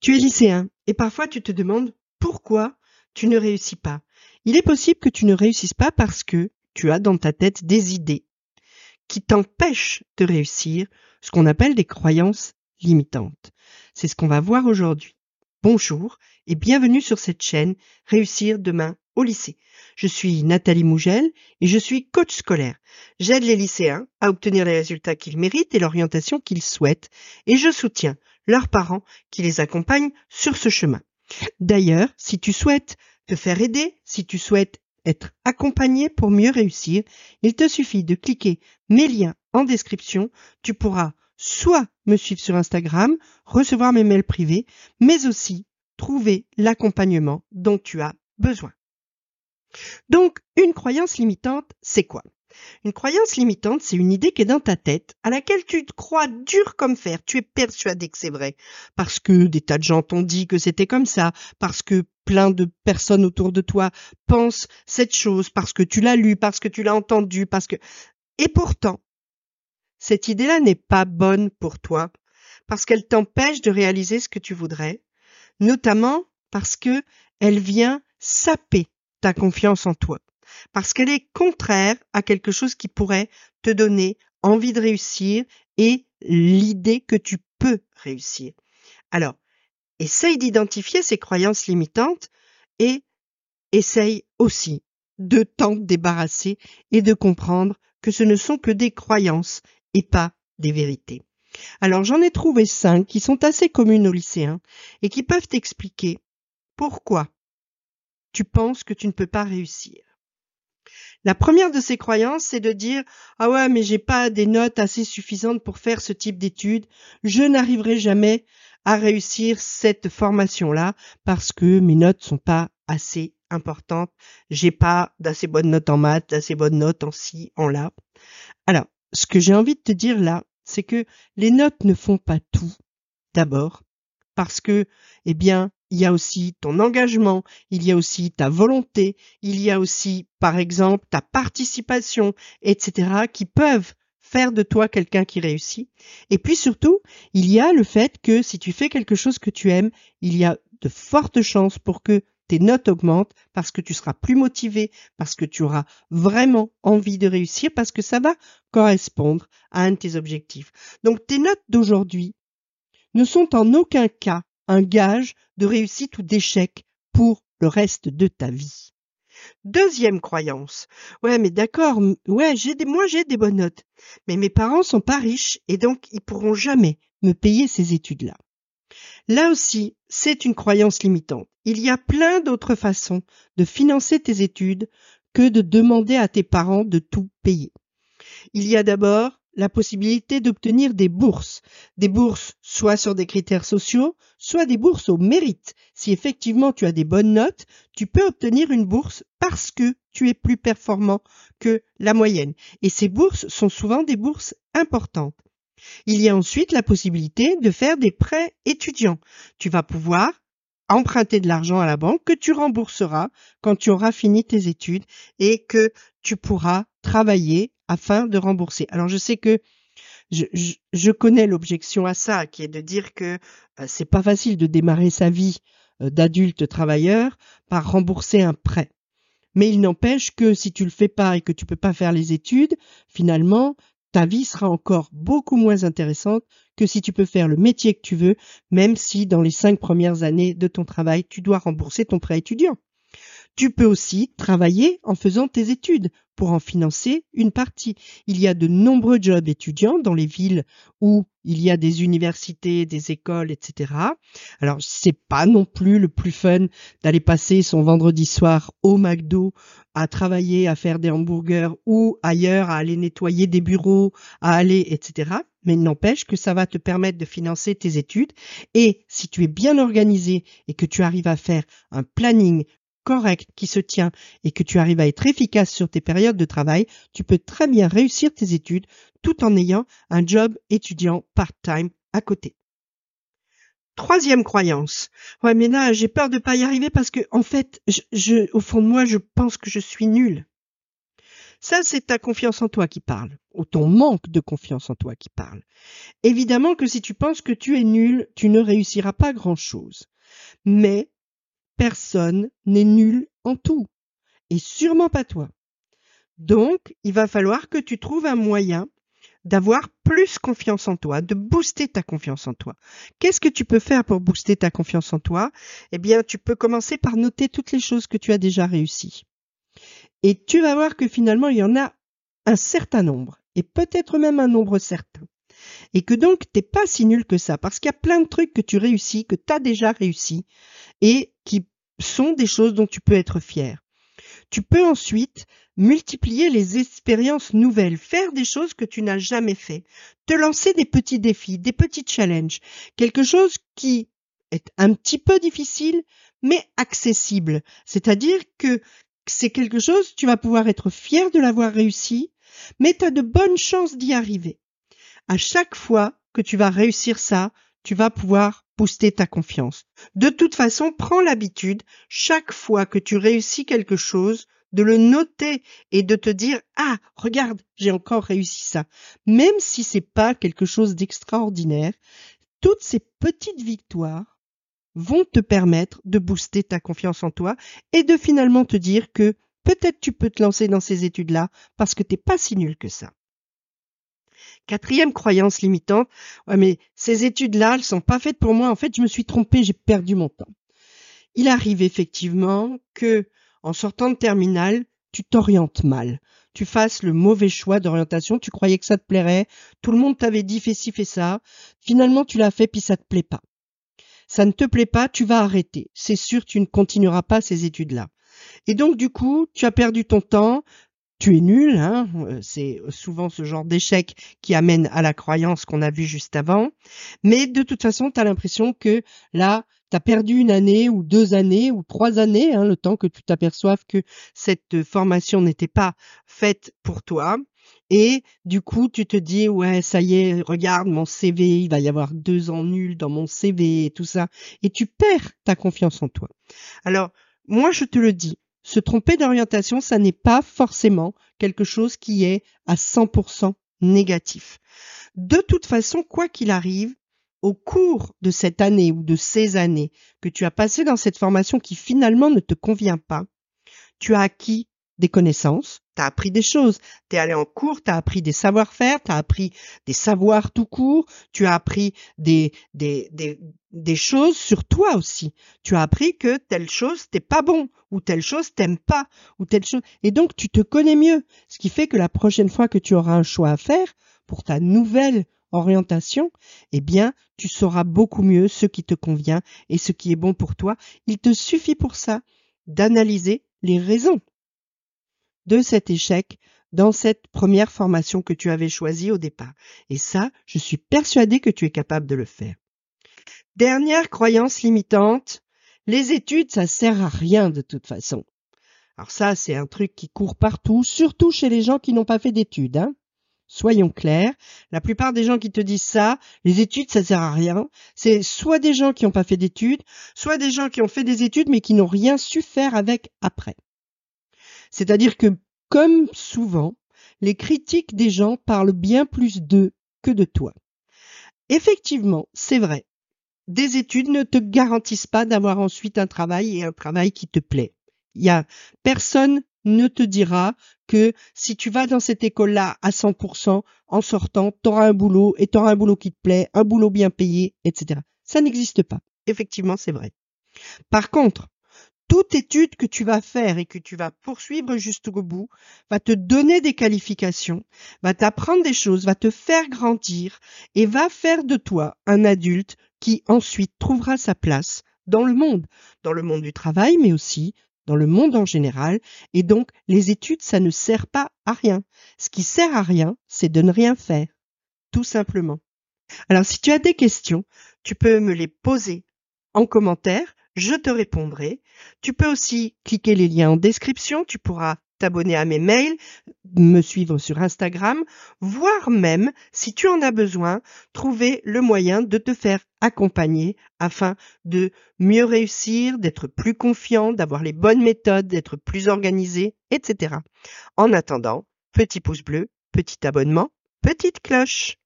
Tu es lycéen et parfois tu te demandes pourquoi tu ne réussis pas. Il est possible que tu ne réussisses pas parce que tu as dans ta tête des idées qui t'empêchent de réussir, ce qu'on appelle des croyances limitantes. C'est ce qu'on va voir aujourd'hui. Bonjour et bienvenue sur cette chaîne Réussir demain au lycée. Je suis Nathalie Mougel et je suis coach scolaire. J'aide les lycéens à obtenir les résultats qu'ils méritent et l'orientation qu'ils souhaitent et je soutiens leurs parents qui les accompagnent sur ce chemin. D'ailleurs, si tu souhaites te faire aider, si tu souhaites être accompagné pour mieux réussir, il te suffit de cliquer mes liens en description. Tu pourras soit me suivre sur Instagram, recevoir mes mails privés, mais aussi trouver l'accompagnement dont tu as besoin. Donc, une croyance limitante, c'est quoi? Une croyance limitante, c'est une idée qui est dans ta tête, à laquelle tu te crois dur comme fer. Tu es persuadé que c'est vrai. Parce que des tas de gens t'ont dit que c'était comme ça, parce que plein de personnes autour de toi pensent cette chose, parce que tu l'as lu, parce que tu l'as entendu, parce que... Et pourtant, cette idée-là n'est pas bonne pour toi, parce qu'elle t'empêche de réaliser ce que tu voudrais, notamment parce que elle vient saper ta confiance en toi, parce qu'elle est contraire à quelque chose qui pourrait te donner envie de réussir et l'idée que tu peux réussir. Alors, essaye d'identifier ces croyances limitantes et essaye aussi de t'en débarrasser et de comprendre que ce ne sont que des croyances et pas des vérités. Alors j'en ai trouvé cinq qui sont assez communes aux lycéens et qui peuvent t'expliquer pourquoi tu penses que tu ne peux pas réussir. La première de ces croyances, c'est de dire Ah ouais, mais j'ai pas des notes assez suffisantes pour faire ce type d'études, je n'arriverai jamais à réussir cette formation-là parce que mes notes sont pas assez importantes, j'ai pas d'assez bonnes notes en maths, d'assez bonnes notes en ci, en là. Alors, ce que j'ai envie de te dire là, c'est que les notes ne font pas tout. D'abord, parce que, eh bien, il y a aussi ton engagement, il y a aussi ta volonté, il y a aussi, par exemple, ta participation, etc., qui peuvent faire de toi quelqu'un qui réussit. Et puis surtout, il y a le fait que si tu fais quelque chose que tu aimes, il y a de fortes chances pour que tes notes augmentent parce que tu seras plus motivé, parce que tu auras vraiment envie de réussir, parce que ça va correspondre à un de tes objectifs. Donc tes notes d'aujourd'hui ne sont en aucun cas un gage de réussite ou d'échec pour le reste de ta vie. Deuxième croyance. Ouais, mais d'accord, ouais, j'ai des, moi j'ai des bonnes notes. Mais mes parents sont pas riches et donc ils pourront jamais me payer ces études-là. Là aussi, c'est une croyance limitante. Il y a plein d'autres façons de financer tes études que de demander à tes parents de tout payer. Il y a d'abord la possibilité d'obtenir des bourses. Des bourses soit sur des critères sociaux, soit des bourses au mérite. Si effectivement tu as des bonnes notes, tu peux obtenir une bourse parce que tu es plus performant que la moyenne. Et ces bourses sont souvent des bourses importantes. Il y a ensuite la possibilité de faire des prêts étudiants. Tu vas pouvoir emprunter de l'argent à la banque que tu rembourseras quand tu auras fini tes études et que tu pourras travailler afin de rembourser. Alors je sais que je, connais l'objection à ça, qui est de dire que euh, c'est pas facile de démarrer sa vie euh, d'adulte travailleur par rembourser un prêt. Mais il n'empêche que si tu le fais pas et que tu peux pas faire les études, finalement, ta vie sera encore beaucoup moins intéressante que si tu peux faire le métier que tu veux, même si dans les cinq premières années de ton travail, tu dois rembourser ton prêt étudiant. Tu peux aussi travailler en faisant tes études pour en financer une partie. Il y a de nombreux jobs étudiants dans les villes où il y a des universités, des écoles, etc. Alors c'est pas non plus le plus fun d'aller passer son vendredi soir au McDo à travailler, à faire des hamburgers ou ailleurs à aller nettoyer des bureaux, à aller, etc. Mais n'empêche que ça va te permettre de financer tes études. Et si tu es bien organisé et que tu arrives à faire un planning correct qui se tient et que tu arrives à être efficace sur tes périodes de travail, tu peux très bien réussir tes études tout en ayant un job étudiant part-time à côté. Troisième croyance. Ouais, mais là, j'ai peur de pas y arriver parce que, en fait, au fond moi, je pense que je suis nulle. Ça, c'est ta confiance en toi qui parle, ou ton manque de confiance en toi qui parle. Évidemment que si tu penses que tu es nul, tu ne réussiras pas grand-chose. Mais personne n'est nul en tout, et sûrement pas toi. Donc, il va falloir que tu trouves un moyen d'avoir plus confiance en toi, de booster ta confiance en toi. Qu'est-ce que tu peux faire pour booster ta confiance en toi? Eh bien, tu peux commencer par noter toutes les choses que tu as déjà réussies. Et tu vas voir que finalement, il y en a un certain nombre, et peut-être même un nombre certain. Et que donc, t'es pas si nul que ça, parce qu'il y a plein de trucs que tu réussis, que tu as déjà réussi, et sont des choses dont tu peux être fier. Tu peux ensuite multiplier les expériences nouvelles, faire des choses que tu n'as jamais fait, te lancer des petits défis, des petits challenges, quelque chose qui est un petit peu difficile, mais accessible. C'est-à-dire que c'est quelque chose, tu vas pouvoir être fier de l'avoir réussi, mais tu as de bonnes chances d'y arriver. À chaque fois que tu vas réussir ça, tu vas pouvoir booster ta confiance. De toute façon, prends l'habitude, chaque fois que tu réussis quelque chose, de le noter et de te dire ah regarde j'ai encore réussi ça même si c'est pas quelque chose d'extraordinaire toutes ces petites victoires vont te permettre de booster ta confiance en toi et de finalement te dire que peut-être tu peux te lancer dans ces études là parce que t'es pas si nul que ça Quatrième croyance limitante, ouais, mais ces études-là, elles sont pas faites pour moi. En fait, je me suis trompé, j'ai perdu mon temps. Il arrive effectivement que, en sortant de terminale, tu t'orientes mal. Tu fasses le mauvais choix d'orientation, tu croyais que ça te plairait, tout le monde t'avait dit fais ci, fais ça. Finalement, tu l'as fait puis ça te plaît pas. Ça ne te plaît pas, tu vas arrêter. C'est sûr, tu ne continueras pas ces études-là. Et donc, du coup, tu as perdu ton temps, tu es nul, hein euh, c'est souvent ce genre d'échec qui amène à la croyance qu'on a vue juste avant. Mais de toute façon, tu as l'impression que là, tu as perdu une année ou deux années ou trois années, hein, le temps que tu t'aperçoives que cette formation n'était pas faite pour toi. Et du coup, tu te dis, ouais, ça y est, regarde mon CV, il va y avoir deux ans nuls dans mon CV et tout ça. Et tu perds ta confiance en toi. Alors, moi, je te le dis, se tromper d'orientation, ça n'est pas forcément quelque chose qui est à 100% négatif. De toute façon, quoi qu'il arrive, au cours de cette année ou de ces années que tu as passé dans cette formation qui finalement ne te convient pas, tu as acquis des connaissances, tu as appris des choses, tu es allé en cours, tu as appris des savoir-faire, tu as appris des savoirs tout court, tu as appris des, des, des, des, choses sur toi aussi. Tu as appris que telle chose t'es pas bon, ou telle chose t'aimes pas, ou telle chose. Et donc tu te connais mieux. Ce qui fait que la prochaine fois que tu auras un choix à faire pour ta nouvelle orientation, eh bien, tu sauras beaucoup mieux ce qui te convient et ce qui est bon pour toi. Il te suffit pour ça d'analyser les raisons de cet échec dans cette première formation que tu avais choisie au départ. Et ça, je suis persuadée que tu es capable de le faire. Dernière croyance limitante, les études, ça sert à rien de toute façon. Alors ça, c'est un truc qui court partout, surtout chez les gens qui n'ont pas fait d'études. Hein. Soyons clairs, la plupart des gens qui te disent ça, les études, ça sert à rien. C'est soit des gens qui n'ont pas fait d'études, soit des gens qui ont fait des études mais qui n'ont rien su faire avec après. C'est-à-dire que, comme souvent, les critiques des gens parlent bien plus d'eux que de toi. Effectivement, c'est vrai. Des études ne te garantissent pas d'avoir ensuite un travail et un travail qui te plaît. Il y a personne ne te dira que si tu vas dans cette école-là à 100%, en sortant, tu auras un boulot et tu auras un boulot qui te plaît, un boulot bien payé, etc. Ça n'existe pas. Effectivement, c'est vrai. Par contre, toute étude que tu vas faire et que tu vas poursuivre jusqu'au bout va te donner des qualifications, va t'apprendre des choses, va te faire grandir et va faire de toi un adulte qui ensuite trouvera sa place dans le monde, dans le monde du travail, mais aussi dans le monde en général. Et donc, les études, ça ne sert pas à rien. Ce qui sert à rien, c'est de ne rien faire. Tout simplement. Alors, si tu as des questions, tu peux me les poser en commentaire je te répondrai. Tu peux aussi cliquer les liens en description, tu pourras t'abonner à mes mails, me suivre sur Instagram, voire même, si tu en as besoin, trouver le moyen de te faire accompagner afin de mieux réussir, d'être plus confiant, d'avoir les bonnes méthodes, d'être plus organisé, etc. En attendant, petit pouce bleu, petit abonnement, petite cloche.